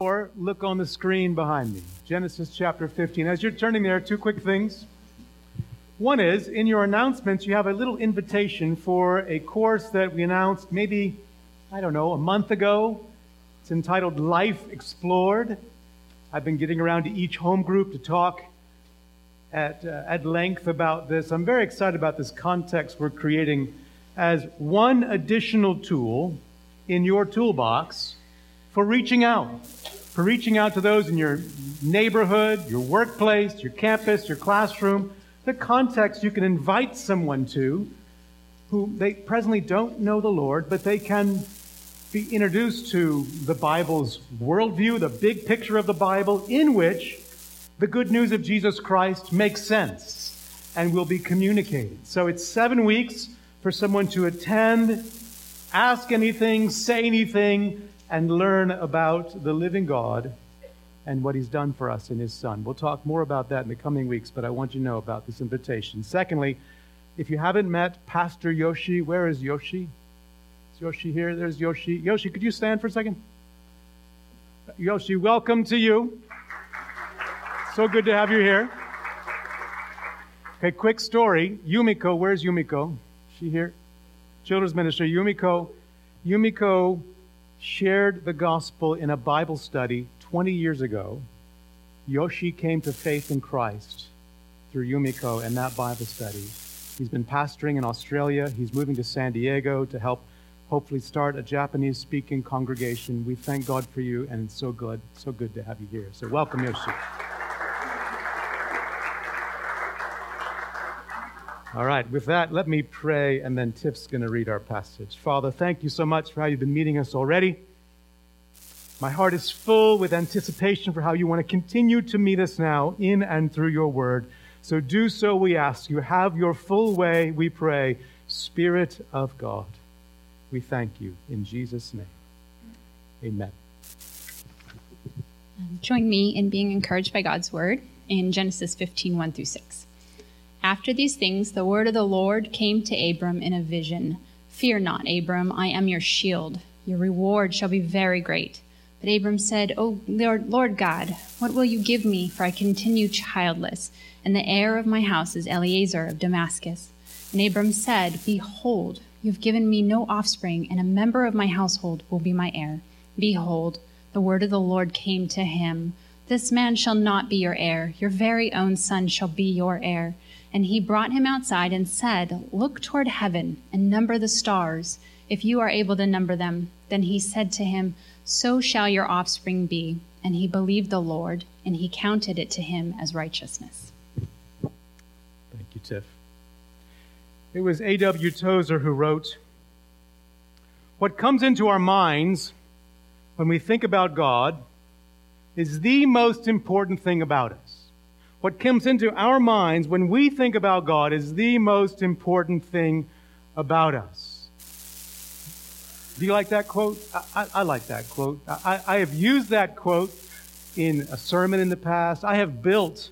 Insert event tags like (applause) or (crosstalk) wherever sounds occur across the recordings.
Or look on the screen behind me. Genesis chapter 15. As you're turning there, two quick things. One is, in your announcements, you have a little invitation for a course that we announced maybe, I don't know, a month ago. It's entitled Life Explored. I've been getting around to each home group to talk at, uh, at length about this. I'm very excited about this context we're creating as one additional tool in your toolbox for reaching out, for reaching out to those in your neighborhood, your workplace, your campus, your classroom, the context you can invite someone to who they presently don't know the Lord, but they can be introduced to the Bible's worldview, the big picture of the Bible, in which the good news of Jesus Christ makes sense and will be communicated. So it's seven weeks for someone to attend, ask anything, say anything, and learn about the living God and what he's done for us in his son. We'll talk more about that in the coming weeks, but I want you to know about this invitation. Secondly, if you haven't met Pastor Yoshi, where is Yoshi? Is Yoshi here? There's Yoshi. Yoshi, could you stand for a second? Yoshi, welcome to you. So good to have you here. Okay, quick story. Yumiko, where's Yumiko? Is she here? Children's Minister. Yumiko. Yumiko shared the gospel in a Bible study 20 years ago. Yoshi came to faith in Christ through Yumiko and that Bible study. He's been pastoring in Australia. He's moving to San Diego to help hopefully start a Japanese speaking congregation. We thank God for you, and it's so good, so good to have you here. So, welcome, Yoshi. All right, with that, let me pray, and then Tiff's going to read our passage. Father, thank you so much for how you've been meeting us already. My heart is full with anticipation for how you want to continue to meet us now in and through your word. So do so, we ask you. Have your full way, we pray. Spirit of God, we thank you. In Jesus' name, amen. Um, join me in being encouraged by God's word in Genesis 15 1 through 6. After these things, the word of the Lord came to Abram in a vision Fear not, Abram, I am your shield. Your reward shall be very great. But Abram said, O Lord, Lord God, what will you give me? For I continue childless, and the heir of my house is Eliezer of Damascus. And Abram said, Behold, you have given me no offspring, and a member of my household will be my heir. Behold, the word of the Lord came to him This man shall not be your heir, your very own son shall be your heir. And he brought him outside and said, Look toward heaven and number the stars, if you are able to number them. Then he said to him, So shall your offspring be. And he believed the Lord, and he counted it to him as righteousness. Thank you, Tiff. It was A.W. Tozer who wrote, What comes into our minds when we think about God is the most important thing about us what comes into our minds when we think about God is the most important thing about us. Do you like that quote? I, I, I like that quote. I, I have used that quote in a sermon in the past. I have built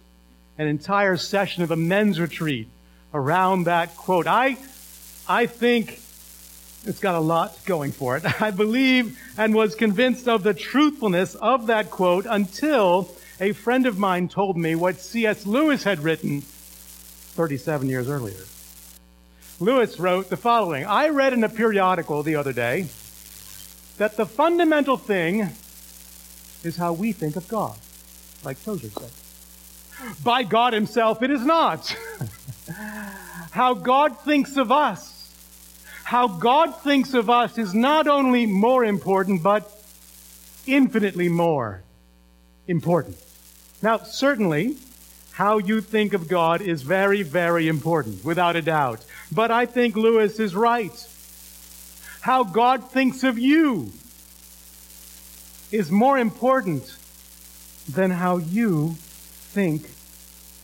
an entire session of a men's retreat around that quote. I, I think it's got a lot going for it. (laughs) I believe and was convinced of the truthfulness of that quote until a friend of mine told me what C.S. Lewis had written 37 years earlier. Lewis wrote the following I read in a periodical the other day that the fundamental thing is how we think of God, like Tozer said. By God Himself, it is not. (laughs) how God thinks of us. How God thinks of us is not only more important, but infinitely more important. Now, certainly, how you think of God is very, very important, without a doubt. But I think Lewis is right. How God thinks of you is more important than how you think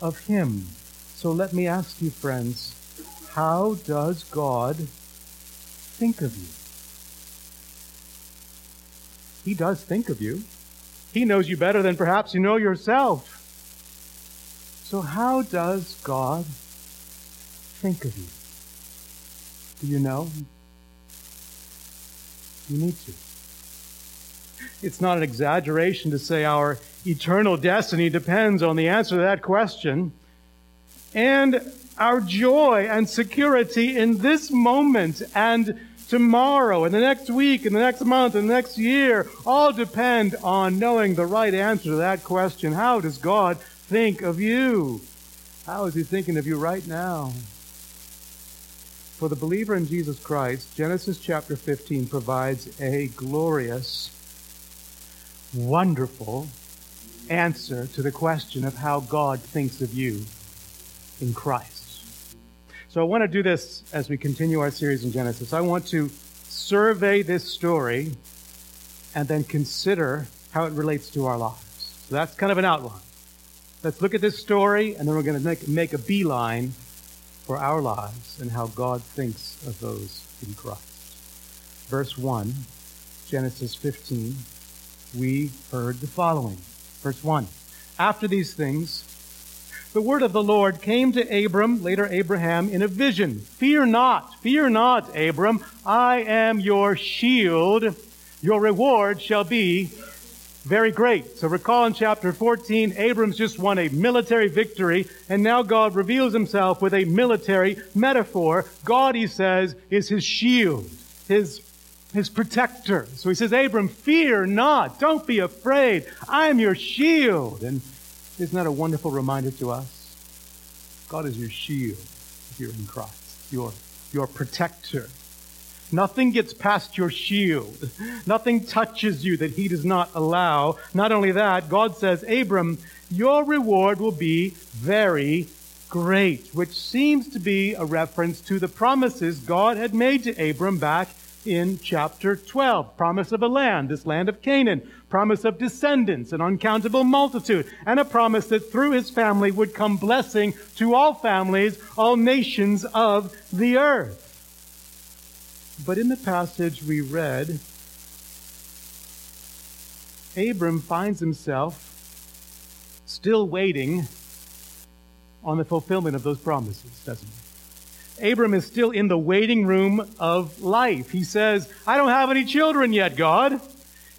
of Him. So let me ask you, friends, how does God think of you? He does think of you. He knows you better than perhaps you know yourself. So, how does God think of you? Do you know? You need to. it's not an exaggeration to say our eternal destiny depends on the answer to that question. And our joy and security in this moment and tomorrow and the next week and the next month and the next year all depend on knowing the right answer to that question. How does God think of you? How is He thinking of you right now? For the believer in Jesus Christ, Genesis chapter 15 provides a glorious, wonderful answer to the question of how God thinks of you in Christ. So I want to do this as we continue our series in Genesis. I want to survey this story and then consider how it relates to our lives. So that's kind of an outline. Let's look at this story and then we're going to make, make a beeline for our lives and how God thinks of those in Christ. Verse 1, Genesis 15, we heard the following. Verse 1 After these things, the word of the Lord came to Abram, later Abraham, in a vision. Fear not, fear not, Abram. I am your shield. Your reward shall be very great. So recall in chapter 14, Abram's just won a military victory, and now God reveals himself with a military metaphor. God, he says, is his shield, his, his protector. So he says, Abram, fear not. Don't be afraid. I am your shield. And isn't that a wonderful reminder to us? God is your shield if you're in Christ, your, your protector. Nothing gets past your shield. Nothing touches you that he does not allow. Not only that, God says, Abram, your reward will be very great, which seems to be a reference to the promises God had made to Abram back in chapter 12. Promise of a land, this land of Canaan. Promise of descendants, an uncountable multitude. And a promise that through his family would come blessing to all families, all nations of the earth. But in the passage we read, Abram finds himself still waiting on the fulfillment of those promises, doesn't he? Abram is still in the waiting room of life. He says, I don't have any children yet, God.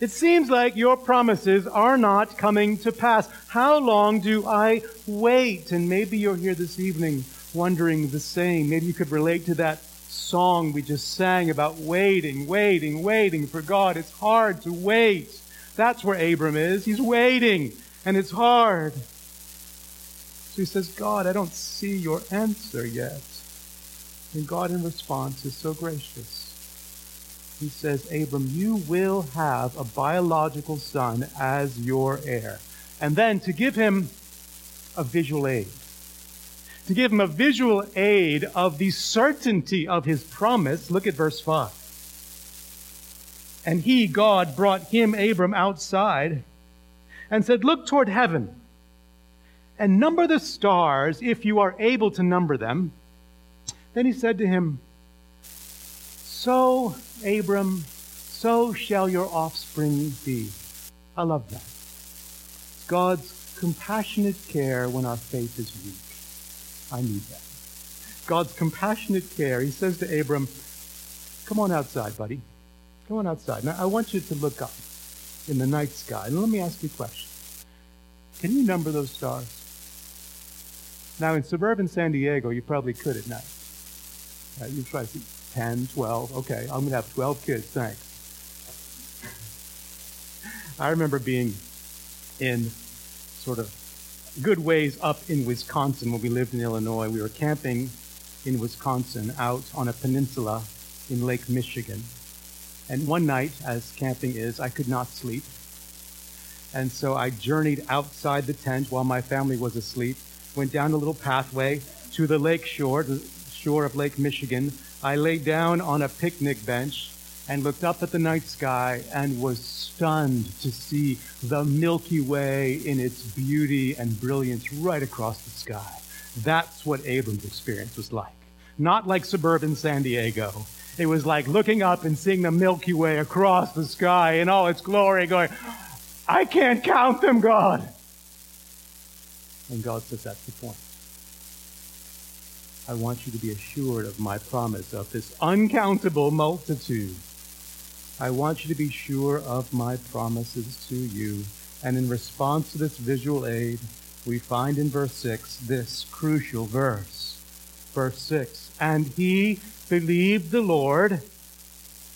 It seems like your promises are not coming to pass. How long do I wait? And maybe you're here this evening wondering the same. Maybe you could relate to that song we just sang about waiting, waiting, waiting for God. It's hard to wait. That's where Abram is. He's waiting, and it's hard. So he says, God, I don't see your answer yet. And God, in response, is so gracious. He says, Abram, you will have a biological son as your heir. And then to give him a visual aid to give him a visual aid of the certainty of his promise. Look at verse 5. And he, God, brought him, Abram, outside and said, Look toward heaven and number the stars if you are able to number them. Then he said to him, So, Abram, so shall your offspring be. I love that. God's compassionate care when our faith is weak. I need that. God's compassionate care. He says to Abram, Come on outside, buddy. Come on outside. Now, I want you to look up in the night sky. And let me ask you a question. Can you number those stars? Now, in suburban San Diego, you probably could at night. Uh, you try to see 10, 12. Okay, I'm going to have 12 kids. Thanks. I remember being in sort of good ways up in Wisconsin when we lived in Illinois. We were camping in Wisconsin out on a peninsula in Lake Michigan. And one night, as camping is, I could not sleep. And so I journeyed outside the tent while my family was asleep, went down a little pathway to the lake shore, the shore of Lake Michigan. I lay down on a picnic bench and looked up at the night sky and was stunned to see the Milky Way in its beauty and brilliance right across the sky. That's what Abram's experience was like. Not like suburban San Diego. It was like looking up and seeing the Milky Way across the sky in all its glory, going, I can't count them, God. And God says, That's the point. I want you to be assured of my promise of this uncountable multitude I want you to be sure of my promises to you. And in response to this visual aid, we find in verse 6 this crucial verse. Verse 6 And he believed the Lord,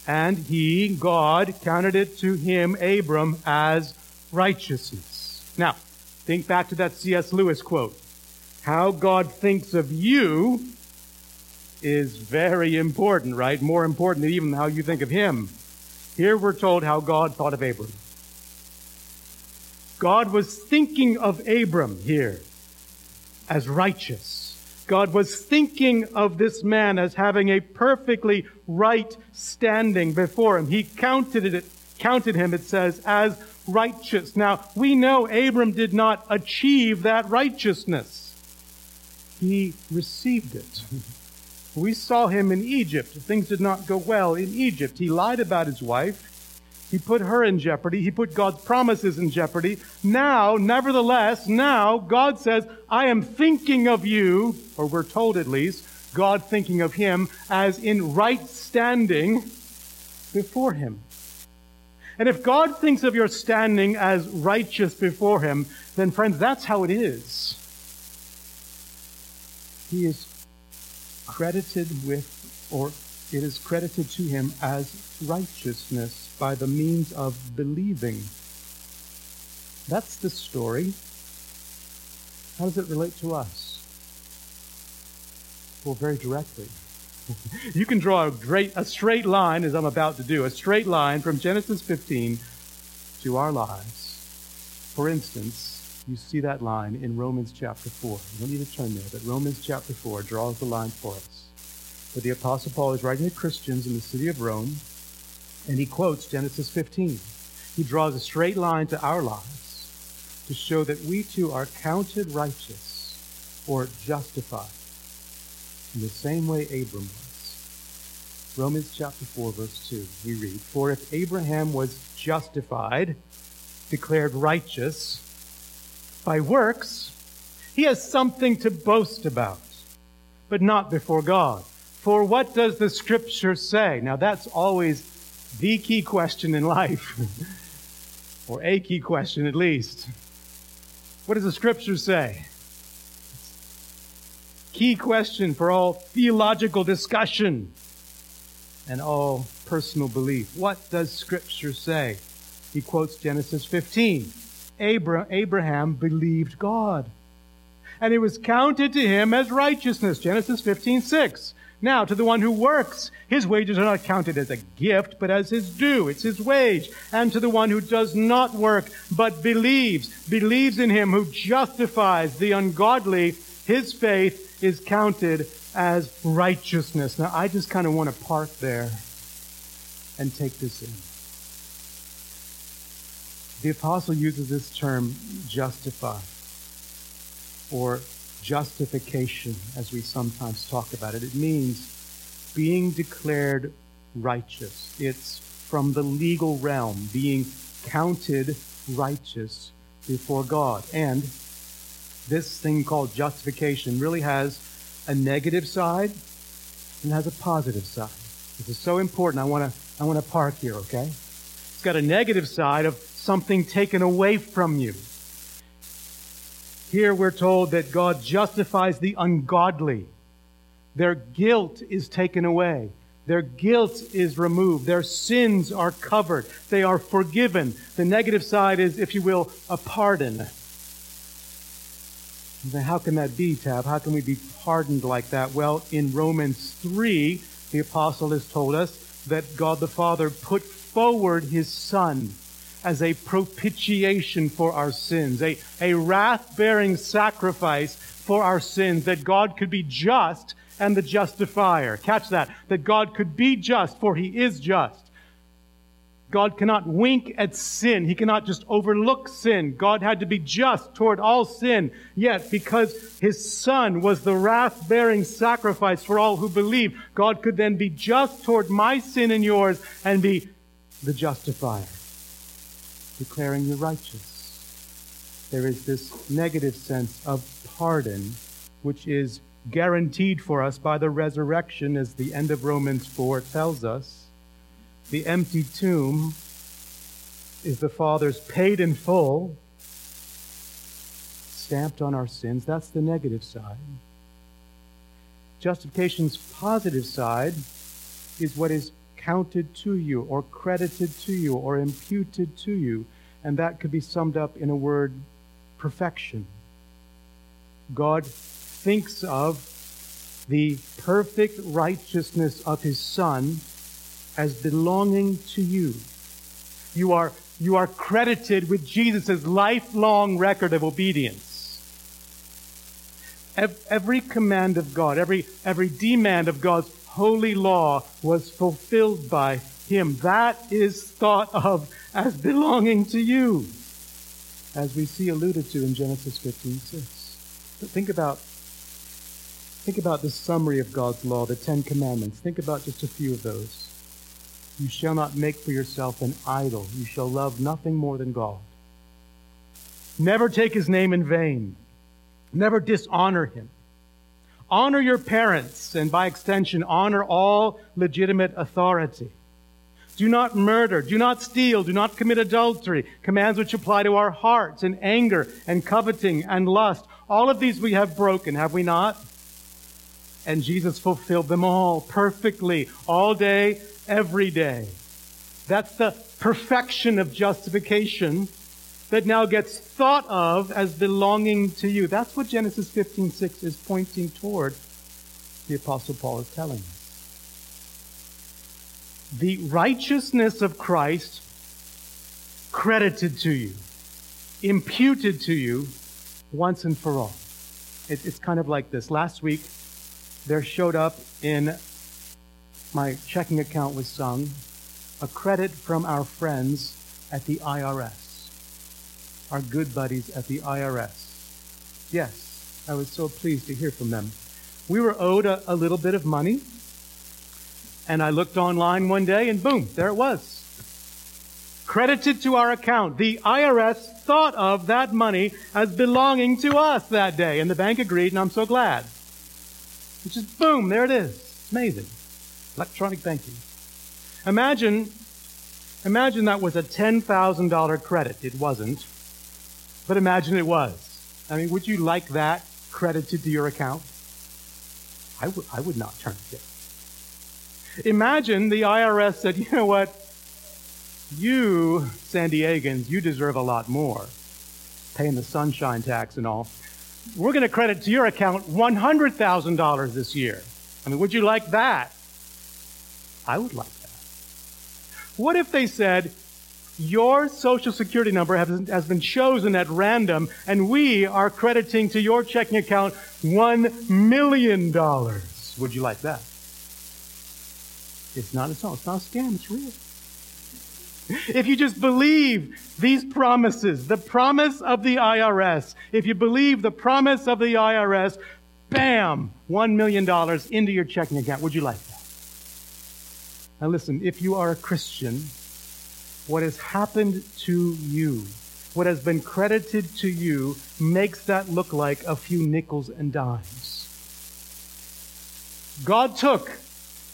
and he, God, counted it to him, Abram, as righteousness. Now, think back to that C.S. Lewis quote. How God thinks of you is very important, right? More important than even how you think of him. Here we're told how God thought of Abram. God was thinking of Abram here as righteous. God was thinking of this man as having a perfectly right standing before him. He counted it, counted him, it says, as righteous. Now, we know Abram did not achieve that righteousness. He received it. We saw him in Egypt. Things did not go well in Egypt. He lied about his wife. He put her in jeopardy. He put God's promises in jeopardy. Now, nevertheless, now God says, I am thinking of you, or we're told at least, God thinking of him as in right standing before him. And if God thinks of your standing as righteous before him, then friends, that's how it is. He is credited with, or it is credited to him as righteousness by the means of believing. That's the story. How does it relate to us? Well, very directly. (laughs) you can draw a, great, a straight line, as I'm about to do, a straight line from Genesis 15 to our lives. For instance, you see that line in Romans chapter 4. You don't need to turn there, but Romans chapter 4 draws the line for us. But the Apostle Paul is writing to Christians in the city of Rome, and he quotes Genesis 15. He draws a straight line to our lives to show that we too are counted righteous or justified in the same way Abram was. Romans chapter 4, verse 2, we read, For if Abraham was justified, declared righteous, by works, he has something to boast about, but not before God. For what does the scripture say? Now that's always the key question in life, (laughs) or a key question at least. What does the scripture say? Key question for all theological discussion and all personal belief. What does scripture say? He quotes Genesis 15. Abraham believed God. And it was counted to him as righteousness. Genesis 15, 6. Now, to the one who works, his wages are not counted as a gift, but as his due. It's his wage. And to the one who does not work, but believes, believes in him who justifies the ungodly, his faith is counted as righteousness. Now, I just kind of want to park there and take this in. The apostle uses this term justify or justification as we sometimes talk about it. It means being declared righteous. It's from the legal realm, being counted righteous before God. And this thing called justification really has a negative side and has a positive side. This is so important. I want to I want to park here, okay? It's got a negative side of something taken away from you. Here we're told that God justifies the ungodly. Their guilt is taken away. Their guilt is removed. Their sins are covered. They are forgiven. The negative side is, if you will, a pardon. How can that be, Tab? How can we be pardoned like that? Well, in Romans 3, the apostle has told us that God the Father put forward his Son as a propitiation for our sins, a, a wrath bearing sacrifice for our sins, that God could be just and the justifier. Catch that. That God could be just, for he is just. God cannot wink at sin. He cannot just overlook sin. God had to be just toward all sin. Yet, because his son was the wrath bearing sacrifice for all who believe, God could then be just toward my sin and yours and be the justifier declaring you righteous. There is this negative sense of pardon, which is guaranteed for us by the resurrection, as the end of Romans 4 tells us. The empty tomb is the Father's paid in full, stamped on our sins. That's the negative side. Justification's positive side is what is counted to you, or credited to you, or imputed to you. And that could be summed up in a word perfection. God thinks of the perfect righteousness of his Son as belonging to you. You are, you are credited with Jesus' lifelong record of obedience. Every command of God, every, every demand of God's holy law was fulfilled by him. That is thought of as belonging to you, as we see alluded to in Genesis 15:6. But think about think about the summary of God's law, the Ten Commandments. Think about just a few of those. You shall not make for yourself an idol. You shall love nothing more than God. Never take his name in vain. Never dishonor him. Honor your parents, and by extension, honor all legitimate authority. Do not murder. Do not steal. Do not commit adultery. Commands which apply to our hearts and anger and coveting and lust. All of these we have broken, have we not? And Jesus fulfilled them all perfectly, all day, every day. That's the perfection of justification that now gets thought of as belonging to you. That's what Genesis 15:6 is pointing toward. The apostle Paul is telling us. The righteousness of Christ credited to you, imputed to you once and for all. It, it's kind of like this. Last week, there showed up in my checking account was sung a credit from our friends at the IRS our good buddies at the IRS. Yes, I was so pleased to hear from them. We were owed a, a little bit of money, and I looked online one day, and boom, there it was. Credited to our account. The IRS thought of that money as belonging to us that day, and the bank agreed, and I'm so glad. It's just boom, there it is. Amazing. Electronic banking. Imagine, imagine that was a $10,000 credit. It wasn't. But imagine it was. I mean, would you like that credited to your account? I, w- I would not turn it down. Imagine the IRS said, you know what? You, San Diegans, you deserve a lot more. Paying the sunshine tax and all. We're going to credit to your account $100,000 this year. I mean, would you like that? I would like that. What if they said, your social security number has, has been chosen at random, and we are crediting to your checking account $1 million. Would you like that? It's not, it's not, it's not a scam, it's real. If you just believe these promises, the promise of the IRS, if you believe the promise of the IRS, bam, $1 million into your checking account. Would you like that? Now listen, if you are a Christian, what has happened to you, what has been credited to you, makes that look like a few nickels and dimes. God took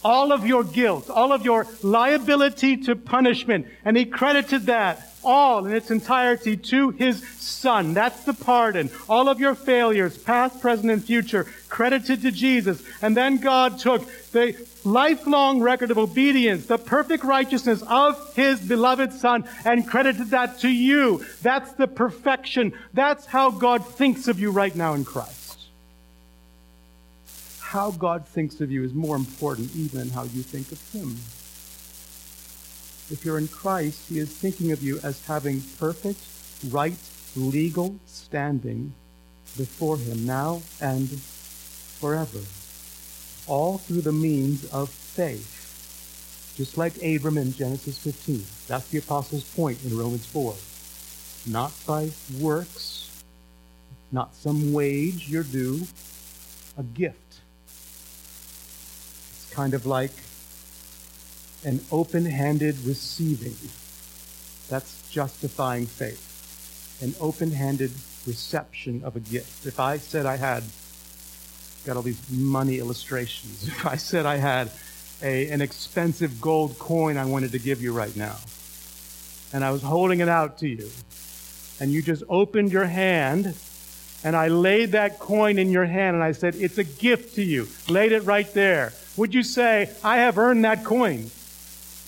all of your guilt, all of your liability to punishment, and He credited that all in its entirety to His Son. That's the pardon. All of your failures, past, present, and future, credited to Jesus. And then God took the lifelong record of obedience, the perfect righteousness of His beloved Son, and credited that to you. That's the perfection. That's how God thinks of you right now in Christ. How God thinks of you is more important even than how you think of Him. If you're in Christ, He is thinking of you as having perfect, right, legal standing before Him now and forever all through the means of faith. Just like Abram in Genesis 15. That's the apostle's point in Romans 4. Not by works, not some wage you're due, a gift. It's kind of like an open handed receiving. That's justifying faith. An open handed reception of a gift. If I said I had got all these money illustrations. (laughs) If I said I had a, an expensive gold coin I wanted to give you right now. And I was holding it out to you. And you just opened your hand, and I laid that coin in your hand, and I said, It's a gift to you. Laid it right there. Would you say, I have earned that coin?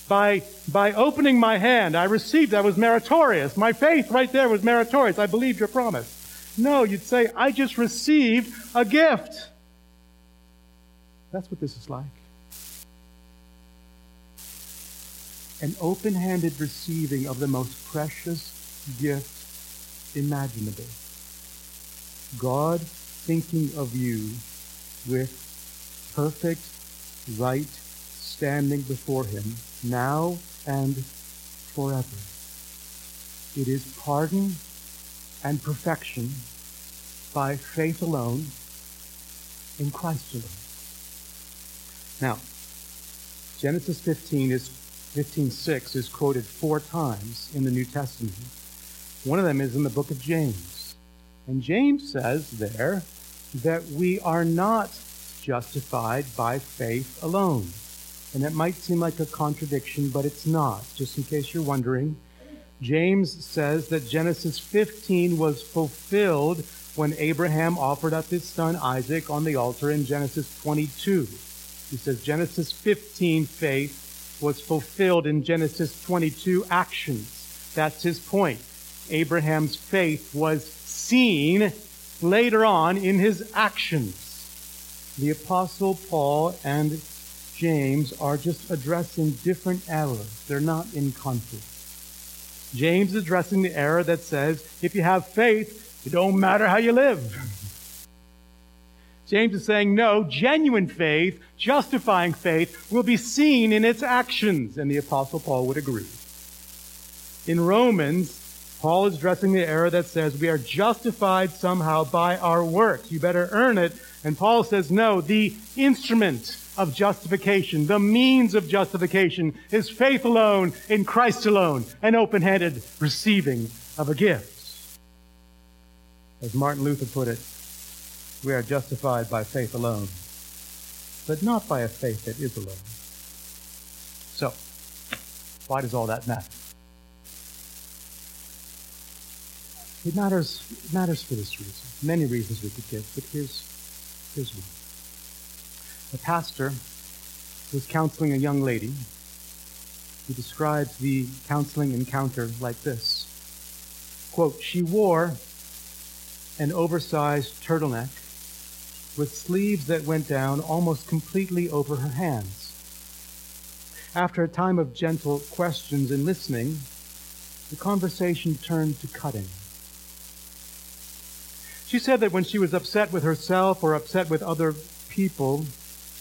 By, by opening my hand, I received, that was meritorious. My faith right there was meritorious. I believed your promise. No, you'd say, I just received a gift. That's what this is like. An open handed receiving of the most precious gift imaginable. God thinking of you with perfect right standing before Him now and forever. It is pardon and perfection by faith alone in Christ alone. Now, Genesis 15 is 15:6 is quoted four times in the New Testament. One of them is in the book of James. And James says there that we are not justified by faith alone. And that might seem like a contradiction, but it's not. Just in case you're wondering, James says that Genesis 15 was fulfilled when Abraham offered up his son Isaac on the altar in Genesis 22. He says Genesis 15 faith was fulfilled in Genesis 22 actions. That's his point. Abraham's faith was seen later on in his actions. The Apostle Paul and James are just addressing different errors. They're not in conflict. James is addressing the error that says if you have faith, it don't matter how you live. (laughs) James is saying, no, genuine faith, justifying faith, will be seen in its actions. And the Apostle Paul would agree. In Romans, Paul is addressing the error that says we are justified somehow by our works. You better earn it. And Paul says, no, the instrument of justification, the means of justification is faith alone in Christ alone, an open-handed receiving of a gift. As Martin Luther put it, we are justified by faith alone, but not by a faith that is alone. So, why does all that matter? It matters, matters for this reason. Many reasons we could give, but here's, here's one. A pastor was counseling a young lady. He describes the counseling encounter like this. Quote, she wore an oversized turtleneck with sleeves that went down almost completely over her hands. After a time of gentle questions and listening, the conversation turned to cutting. She said that when she was upset with herself or upset with other people,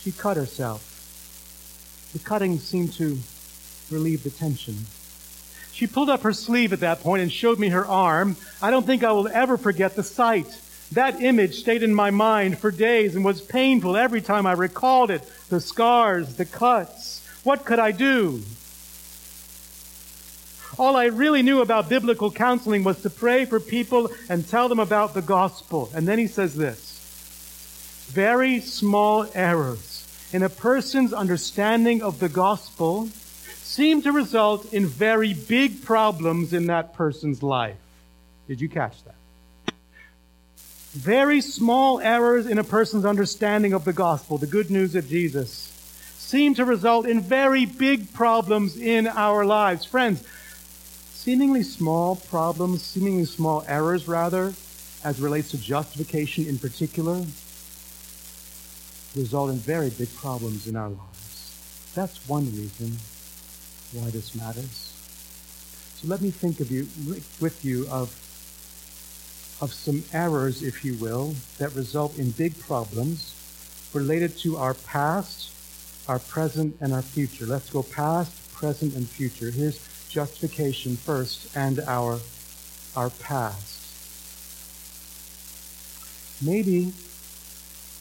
she cut herself. The cutting seemed to relieve the tension. She pulled up her sleeve at that point and showed me her arm. I don't think I will ever forget the sight. That image stayed in my mind for days and was painful every time I recalled it. The scars, the cuts. What could I do? All I really knew about biblical counseling was to pray for people and tell them about the gospel. And then he says this very small errors in a person's understanding of the gospel seem to result in very big problems in that person's life. Did you catch that? Very small errors in a person's understanding of the gospel, the good news of Jesus, seem to result in very big problems in our lives. Friends, seemingly small problems, seemingly small errors, rather, as relates to justification in particular, result in very big problems in our lives. That's one reason why this matters. So let me think of you with you of of some errors, if you will, that result in big problems related to our past, our present, and our future. Let's go past, present, and future. Here's justification first and our, our past. Maybe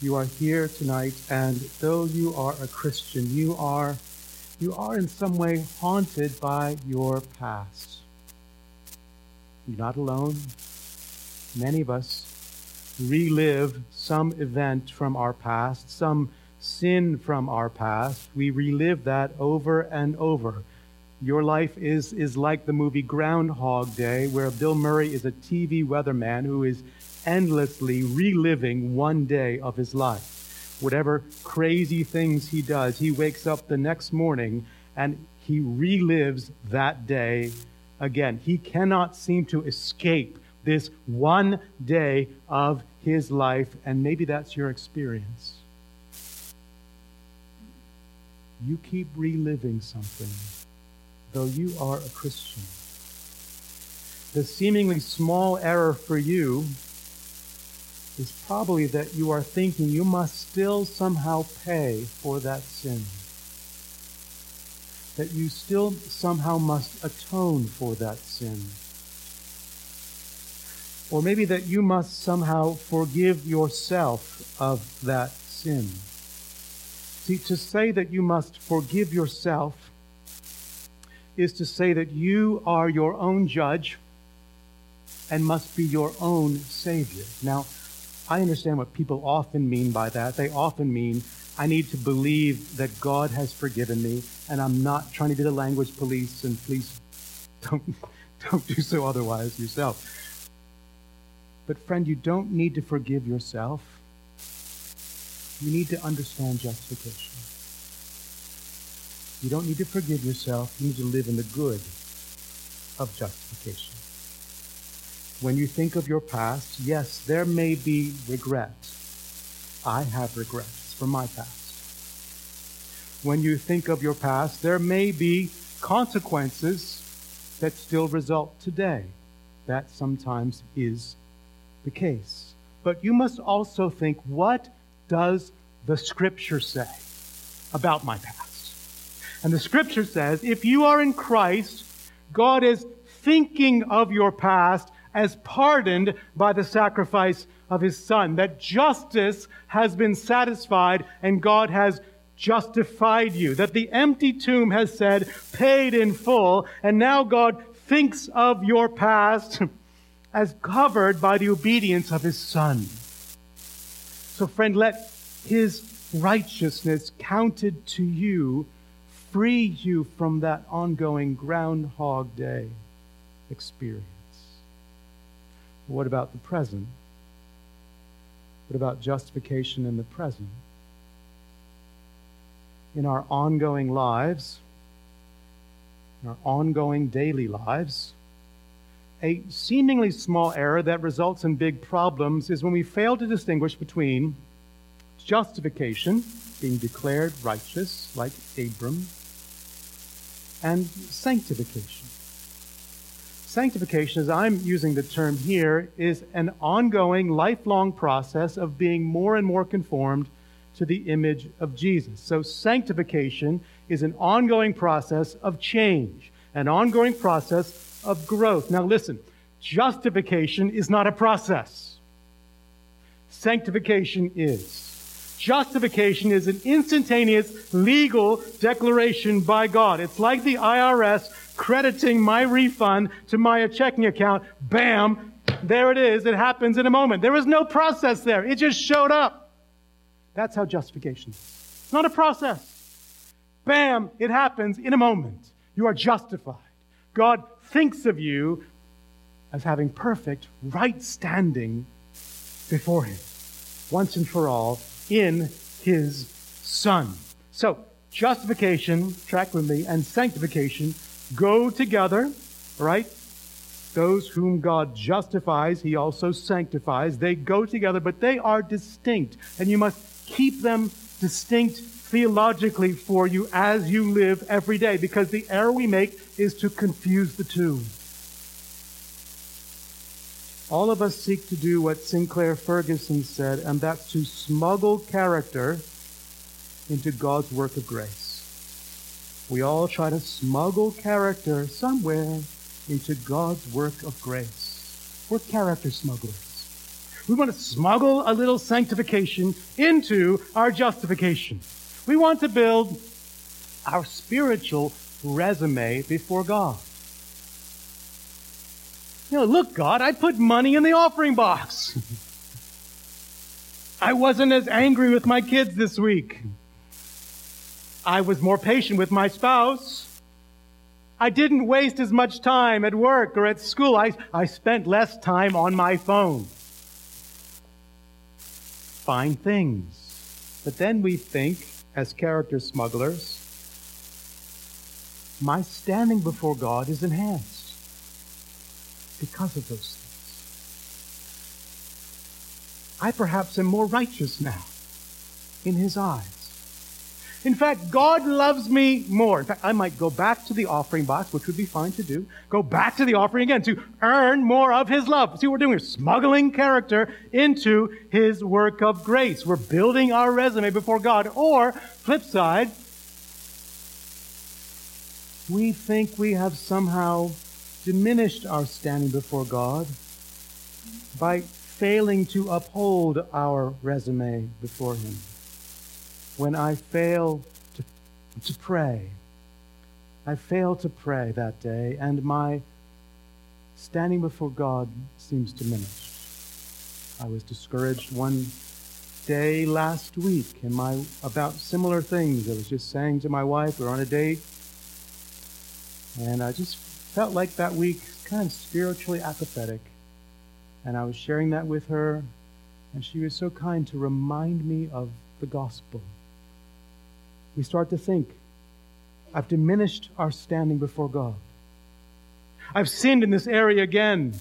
you are here tonight and though you are a Christian, you are, you are in some way haunted by your past. You're not alone. Many of us relive some event from our past, some sin from our past, we relive that over and over. Your life is, is like the movie Groundhog Day, where Bill Murray is a TV weatherman who is endlessly reliving one day of his life. Whatever crazy things he does, he wakes up the next morning and he relives that day again. He cannot seem to escape this one day of his life, and maybe that's your experience. You keep reliving something, though you are a Christian. The seemingly small error for you is probably that you are thinking you must still somehow pay for that sin. That you still somehow must atone for that sin. Or maybe that you must somehow forgive yourself of that sin. See, to say that you must forgive yourself is to say that you are your own judge and must be your own savior. Now, I understand what people often mean by that. They often mean, I need to believe that God has forgiven me, and I'm not trying to be the language police, and please don't, (laughs) don't do so otherwise yourself. But, friend, you don't need to forgive yourself. You need to understand justification. You don't need to forgive yourself. You need to live in the good of justification. When you think of your past, yes, there may be regret. I have regrets for my past. When you think of your past, there may be consequences that still result today. That sometimes is the case. But you must also think what does the Scripture say about my past? And the Scripture says if you are in Christ, God is thinking of your past as pardoned by the sacrifice of his son. That justice has been satisfied and God has justified you. That the empty tomb has said, paid in full, and now God thinks of your past (laughs) as covered by the obedience of his son. So, friend, let his righteousness counted to you free you from that ongoing Groundhog Day experience. What about the present? What about justification in the present? In our ongoing lives, in our ongoing daily lives, a seemingly small error that results in big problems is when we fail to distinguish between justification, being declared righteous like Abram, and sanctification. Sanctification, as I'm using the term here, is an ongoing, lifelong process of being more and more conformed to the image of Jesus. So, sanctification is an ongoing process of change, an ongoing process of growth. Now, listen, justification is not a process, sanctification is. Justification is an instantaneous legal declaration by God. It's like the IRS crediting my refund to my checking account. Bam! There it is. It happens in a moment. There was no process there. It just showed up. That's how justification is. It's not a process. Bam! It happens in a moment. You are justified. God thinks of you as having perfect, right standing before Him, once and for all, in His Son. So, justification, track with me, and sanctification go together, right? Those whom God justifies, he also sanctifies. They go together, but they are distinct. And you must keep them distinct theologically for you as you live every day, because the error we make is to confuse the two. All of us seek to do what Sinclair Ferguson said, and that's to smuggle character into God's work of grace. We all try to smuggle character somewhere into God's work of grace. We're character smugglers. We want to smuggle a little sanctification into our justification. We want to build our spiritual resume before God. You know, look, God, I put money in the offering box. (laughs) I wasn't as angry with my kids this week. I was more patient with my spouse. I didn't waste as much time at work or at school. I, I spent less time on my phone. Fine things. But then we think, as character smugglers, my standing before God is enhanced because of those things. I perhaps am more righteous now in His eyes. In fact, God loves me more. In fact, I might go back to the offering box, which would be fine to do. Go back to the offering again to earn more of His love. See what we're doing? We're smuggling character into His work of grace. We're building our resume before God. Or, flip side, we think we have somehow diminished our standing before God by failing to uphold our resume before Him. When I fail to, to pray, I fail to pray that day, and my standing before God seems diminished. I was discouraged one day last week in my about similar things. I was just saying to my wife, we we're on a date, and I just felt like that week kind of spiritually apathetic. And I was sharing that with her, and she was so kind to remind me of the gospel. We start to think, I've diminished our standing before God. I've sinned in this area again.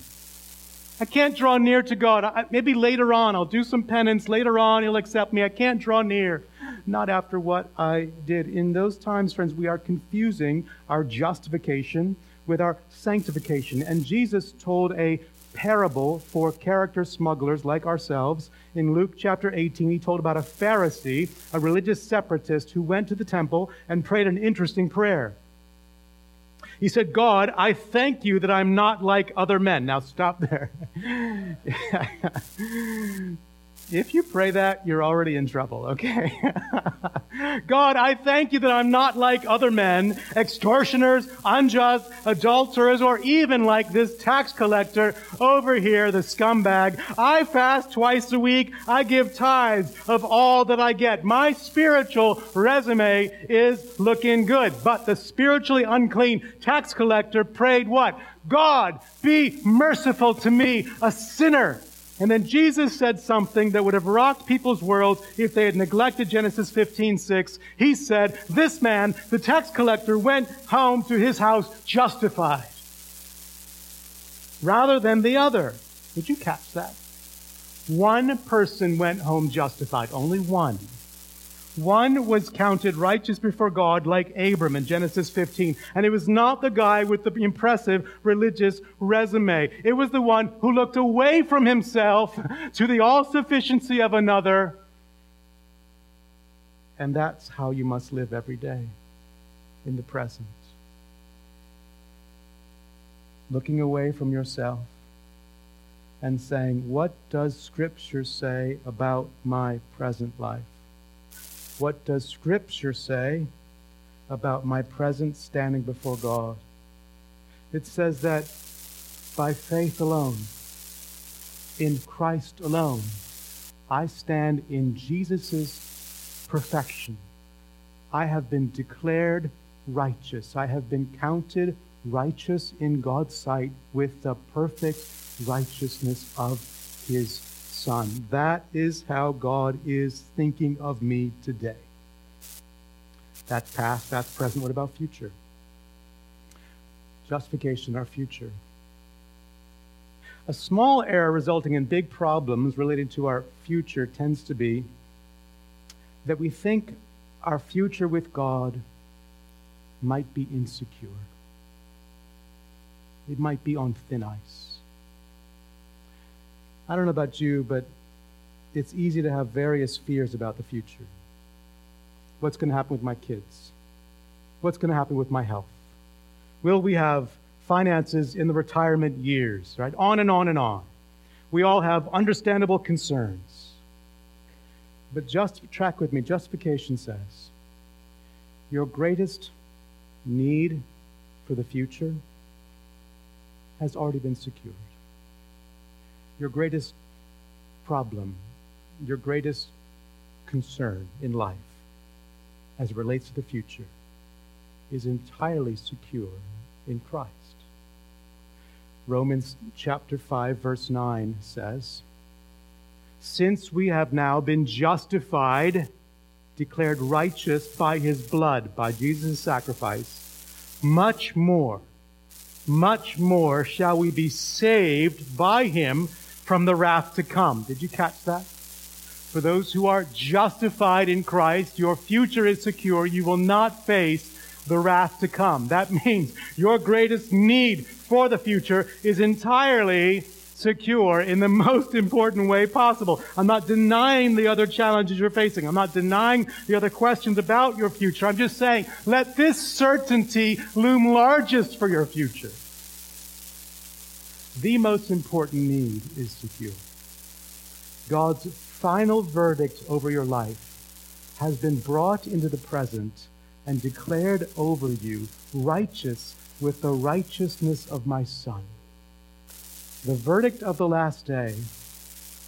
I can't draw near to God. I, maybe later on, I'll do some penance. Later on, He'll accept me. I can't draw near. Not after what I did. In those times, friends, we are confusing our justification with our sanctification. And Jesus told a parable for character smugglers like ourselves. In Luke chapter 18, he told about a Pharisee, a religious separatist, who went to the temple and prayed an interesting prayer. He said, God, I thank you that I'm not like other men. Now stop there. (laughs) If you pray that, you're already in trouble, okay? (laughs) God, I thank you that I'm not like other men, extortioners, unjust, adulterers, or even like this tax collector over here, the scumbag. I fast twice a week. I give tithes of all that I get. My spiritual resume is looking good. But the spiritually unclean tax collector prayed what? God, be merciful to me, a sinner. And then Jesus said something that would have rocked people's worlds if they had neglected Genesis 15, 6. He said, This man, the tax collector, went home to his house justified rather than the other. Did you catch that? One person went home justified, only one. One was counted righteous before God like Abram in Genesis 15. And it was not the guy with the impressive religious resume. It was the one who looked away from himself (laughs) to the all sufficiency of another. And that's how you must live every day in the present. Looking away from yourself and saying, What does Scripture say about my present life? What does Scripture say about my present standing before God? It says that by faith alone, in Christ alone, I stand in Jesus' perfection. I have been declared righteous. I have been counted righteous in God's sight with the perfect righteousness of His Son. That is how God is thinking of me today. That's past, that's present. What about future? Justification, our future. A small error resulting in big problems related to our future tends to be that we think our future with God might be insecure. It might be on thin ice. I don't know about you, but it's easy to have various fears about the future. What's going to happen with my kids? What's going to happen with my health? Will we have finances in the retirement years? Right? On and on and on. We all have understandable concerns. But just track with me, justification says your greatest need for the future has already been secured your greatest problem your greatest concern in life as it relates to the future is entirely secure in Christ. Romans chapter 5 verse 9 says, Since we have now been justified, declared righteous by his blood, by Jesus' sacrifice, much more, much more shall we be saved by him from the wrath to come. Did you catch that? For those who are justified in Christ, your future is secure. You will not face the wrath to come. That (laughs) means your greatest need for the future is entirely secure in the (laughs) most important way possible. I'm not denying the other challenges you're facing. I'm not denying the other questions about your future. I'm just saying, let this certainty loom largest for your future. The most important need is secure. God's final verdict over your life has been brought into the present and declared over you righteous with the righteousness of my Son. The verdict of the last day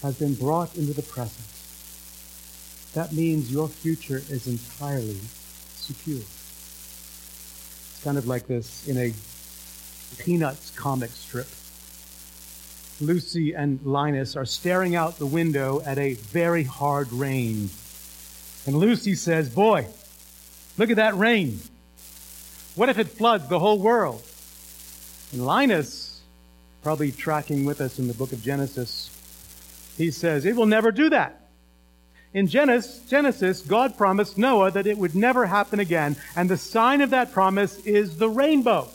has been brought into the present. That means your future is entirely secure. It's kind of like this in a Peanuts comic strip. Lucy and Linus are staring out the window at a very hard rain. And Lucy says, Boy, look at that rain. What if it floods the whole world? And Linus, probably tracking with us in the book of Genesis, he says, It will never do that. In Genesis, God promised Noah that it would never happen again, and the sign of that promise is the rainbow.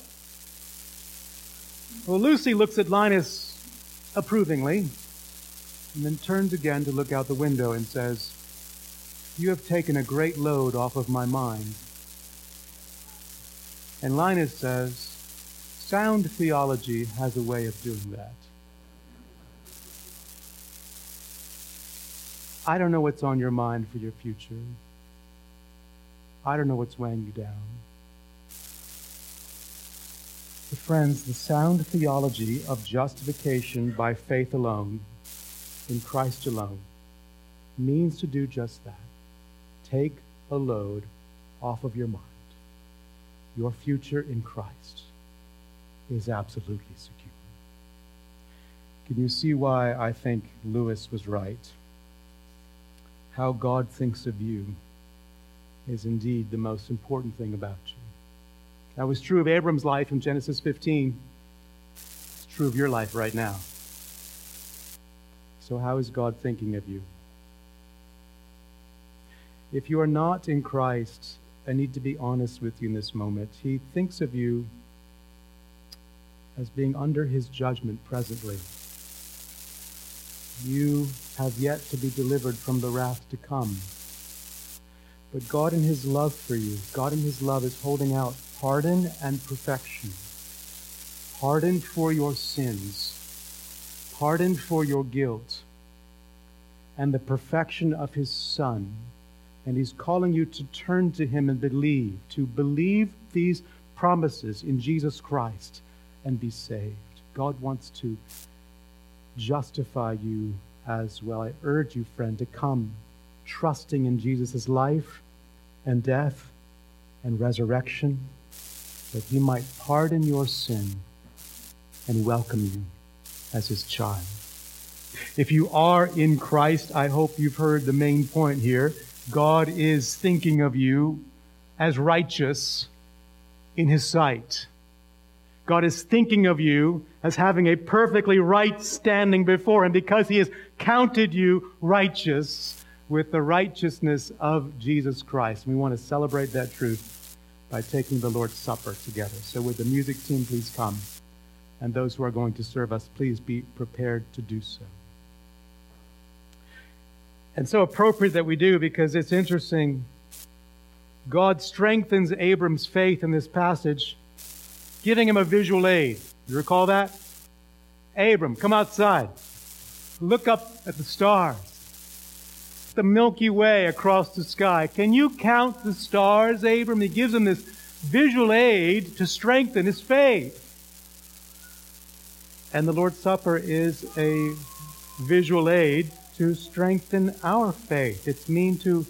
Well, Lucy looks at Linus approvingly, and then turns again to look out the window and says, You have taken a great load off of my mind. And Linus says, Sound theology has a way of doing that. I don't know what's on your mind for your future. I don't know what's weighing you down. Friends, the sound theology of justification by faith alone, in Christ alone, means to do just that. Take a load off of your mind. Your future in Christ is absolutely secure. Can you see why I think Lewis was right? How God thinks of you is indeed the most important thing about you. That was true of Abram's life in Genesis 15. It's true of your life right now. So, how is God thinking of you? If you are not in Christ, I need to be honest with you in this moment. He thinks of you as being under his judgment presently. You have yet to be delivered from the wrath to come. But God, in his love for you, God, in his love, is holding out pardon and perfection, pardon for your sins, pardon for your guilt, and the perfection of his Son. And he's calling you to turn to him and believe, to believe these promises in Jesus Christ and be saved. God wants to justify you as well. I urge you, friend, to come trusting in Jesus' life and death and resurrection that he might pardon your sin and welcome you as his child. If you are in Christ, I hope you've heard the main point here. God is thinking of you as righteous in his sight. God is thinking of you as having a perfectly right standing before him because he has counted you righteous with the righteousness of Jesus Christ. We want to celebrate that truth by taking the Lord's Supper together. So, would the music team please come? And those who are going to serve us, please be prepared to do so. And so appropriate that we do because it's interesting. God strengthens Abram's faith in this passage, giving him a visual aid. You recall that? Abram, come outside. Look up at the stars the Milky Way across the sky. Can you count the stars, Abram? He gives him this visual aid to strengthen his faith. And the Lord's Supper is a visual aid to strengthen our faith. It's mean to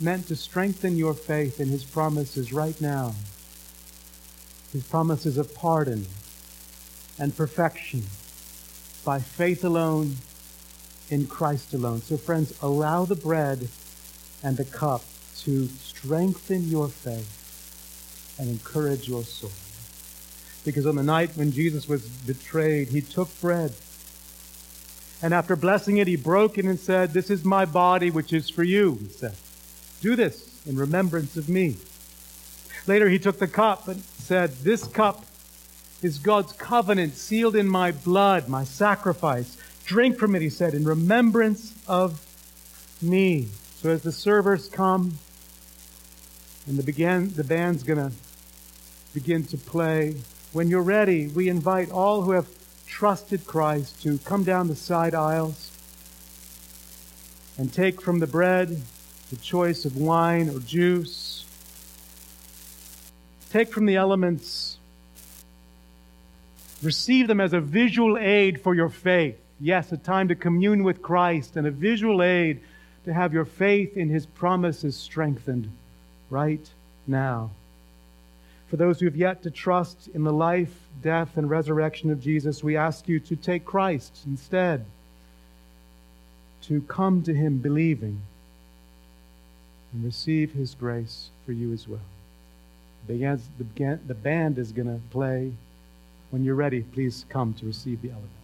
meant to strengthen your faith in his promises right now. His promises of pardon and perfection by faith alone in Christ alone. So friends, allow the bread and the cup to strengthen your faith and encourage your soul. Because on the night when Jesus was betrayed, he took bread. And after blessing it, he broke it and said, This is my body, which is for you, he said. Do this in remembrance of me. Later, he took the cup and said, This cup is God's covenant sealed in my blood, my sacrifice. Drink from it, he said, in remembrance of me. So as the servers come and the, begin, the band's going to begin to play, when you're ready, we invite all who have trusted Christ to come down the side aisles and take from the bread the choice of wine or juice. Take from the elements. Receive them as a visual aid for your faith. Yes, a time to commune with Christ and a visual aid to have your faith in his promises strengthened right now. For those who have yet to trust in the life, death, and resurrection of Jesus, we ask you to take Christ instead, to come to him believing and receive his grace for you as well. The band is going to play. When you're ready, please come to receive the elements.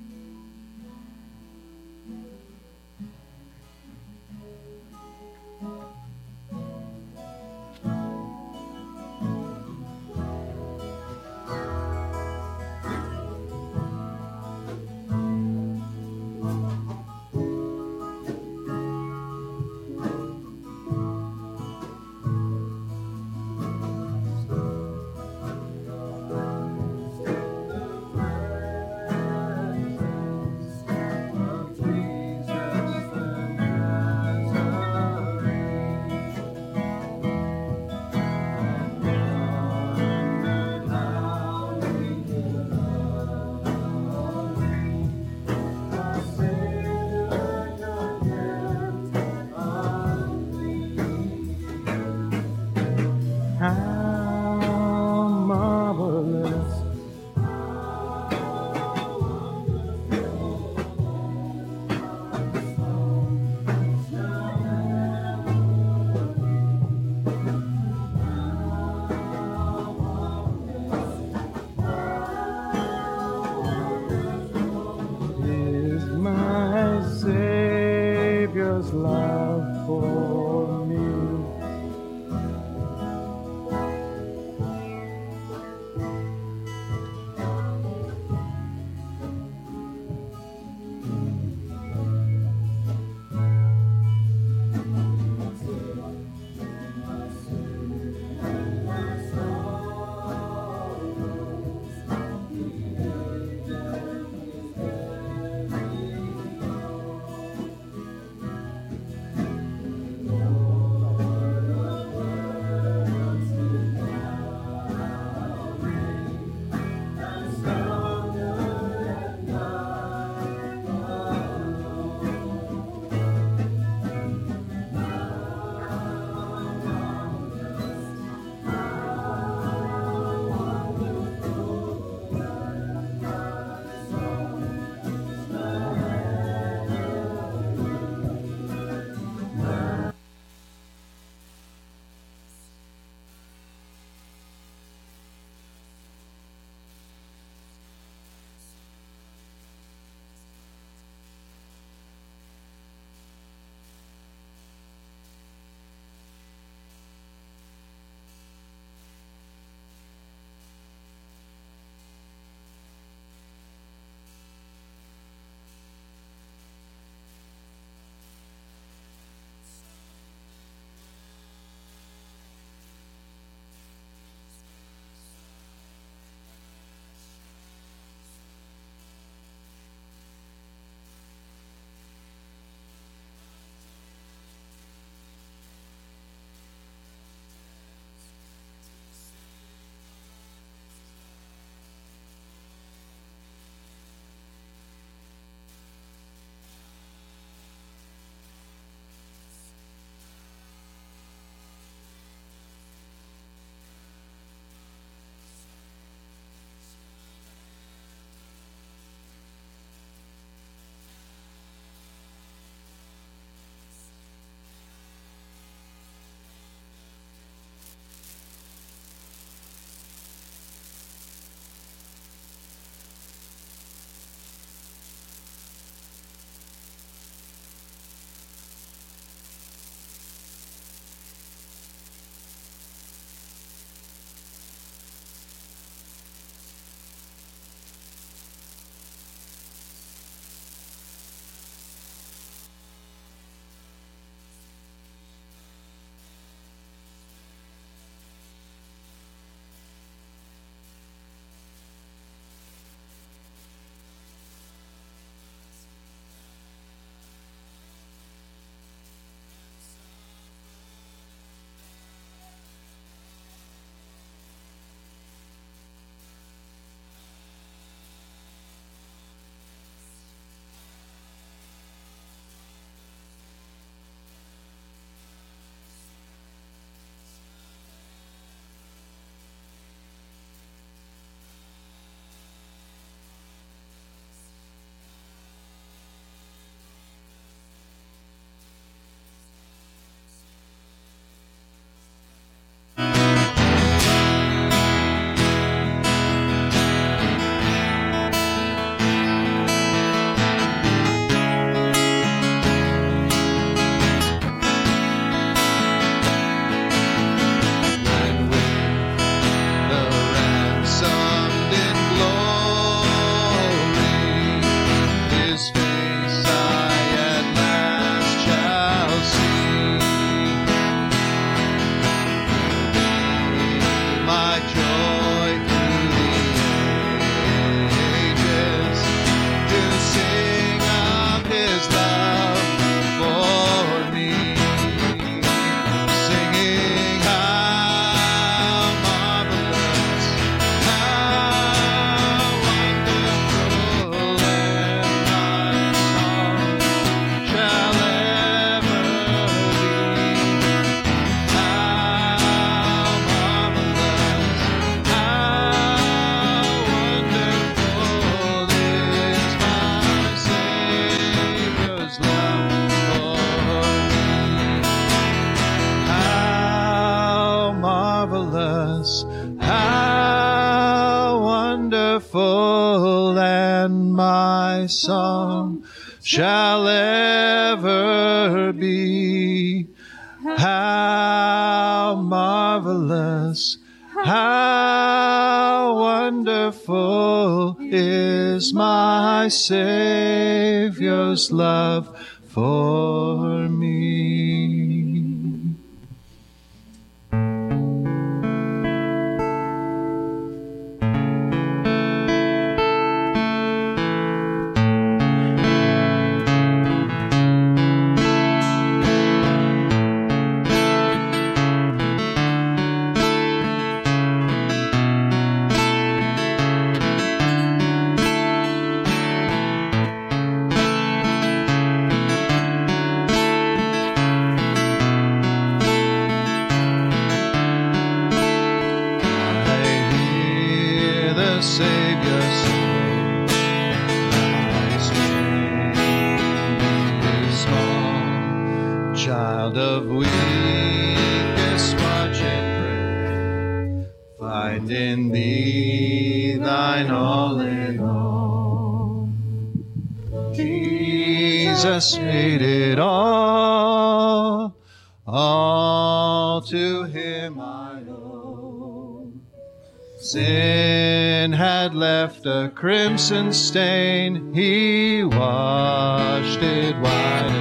Savior's love. the crimson stain, he washed it white.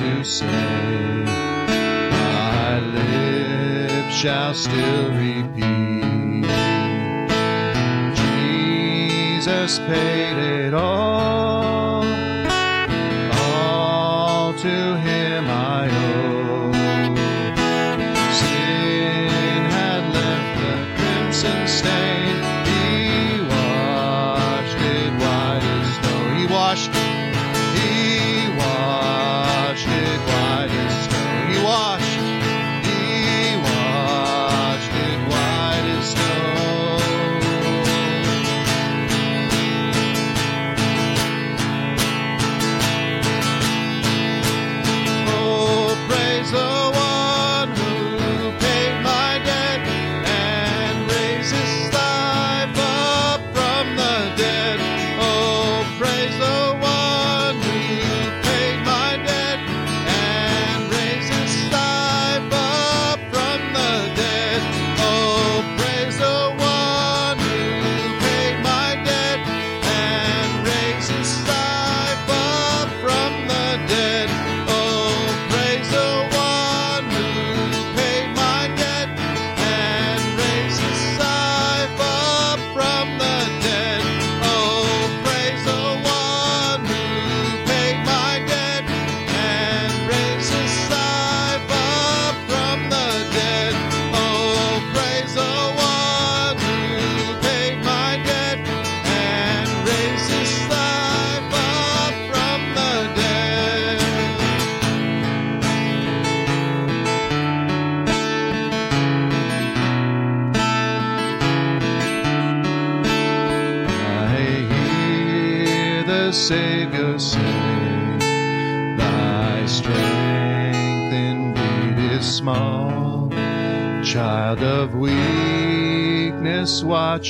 to say. My lips shall still repeat. Jesus paid it.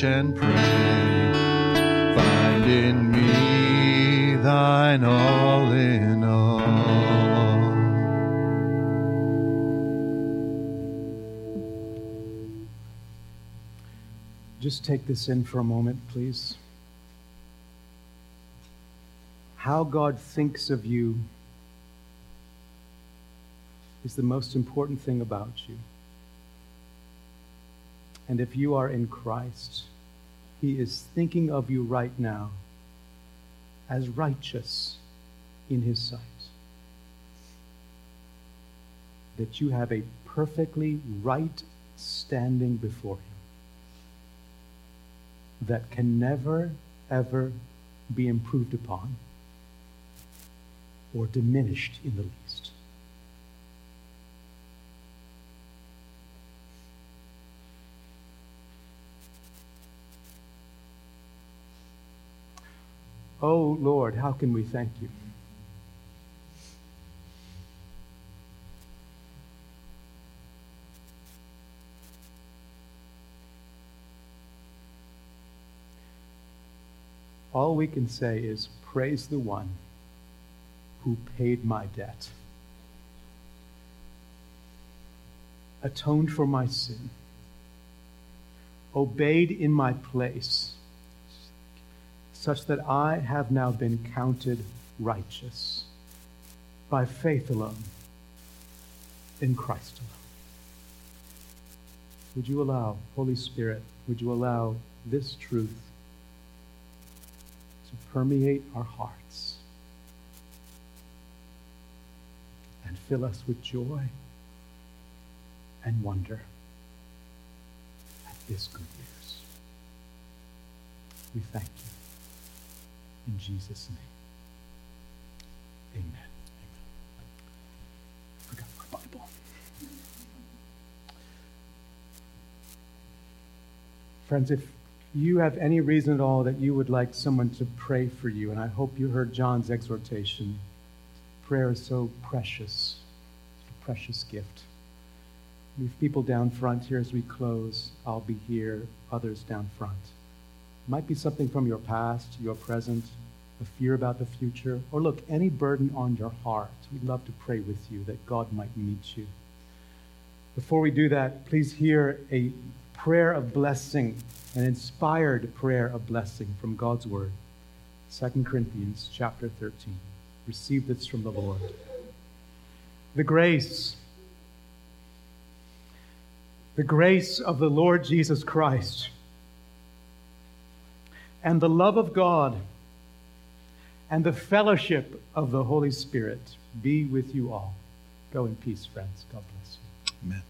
Watch and pray. Find in me thine all in all. Just take this in for a moment, please. How God thinks of you is the most important thing about you. And if you are in Christ, He is thinking of you right now as righteous in His sight. That you have a perfectly right standing before Him that can never, ever be improved upon or diminished in the least. Oh Lord, how can we thank you? All we can say is praise the one who paid my debt, atoned for my sin, obeyed in my place, such that I have now been counted righteous by faith alone in Christ alone. Would you allow, Holy Spirit, would you allow this truth to permeate our hearts and fill us with joy and wonder at this good news. We thank you. In Jesus' name. Amen. I forgot my Bible. Friends, if you have any reason at all that you would like someone to pray for you, and I hope you heard John's exhortation, prayer is so precious, a precious gift. We have people down front here as we close. I'll be here, others down front. Might be something from your past, your present, a fear about the future, or look, any burden on your heart. We'd love to pray with you that God might meet you. Before we do that, please hear a prayer of blessing, an inspired prayer of blessing from God's word. 2 Corinthians chapter 13. Receive this from the Lord. The grace, the grace of the Lord Jesus Christ, and the love of God, and the fellowship of the Holy Spirit be with you all. Go in peace, friends. God bless you. Amen.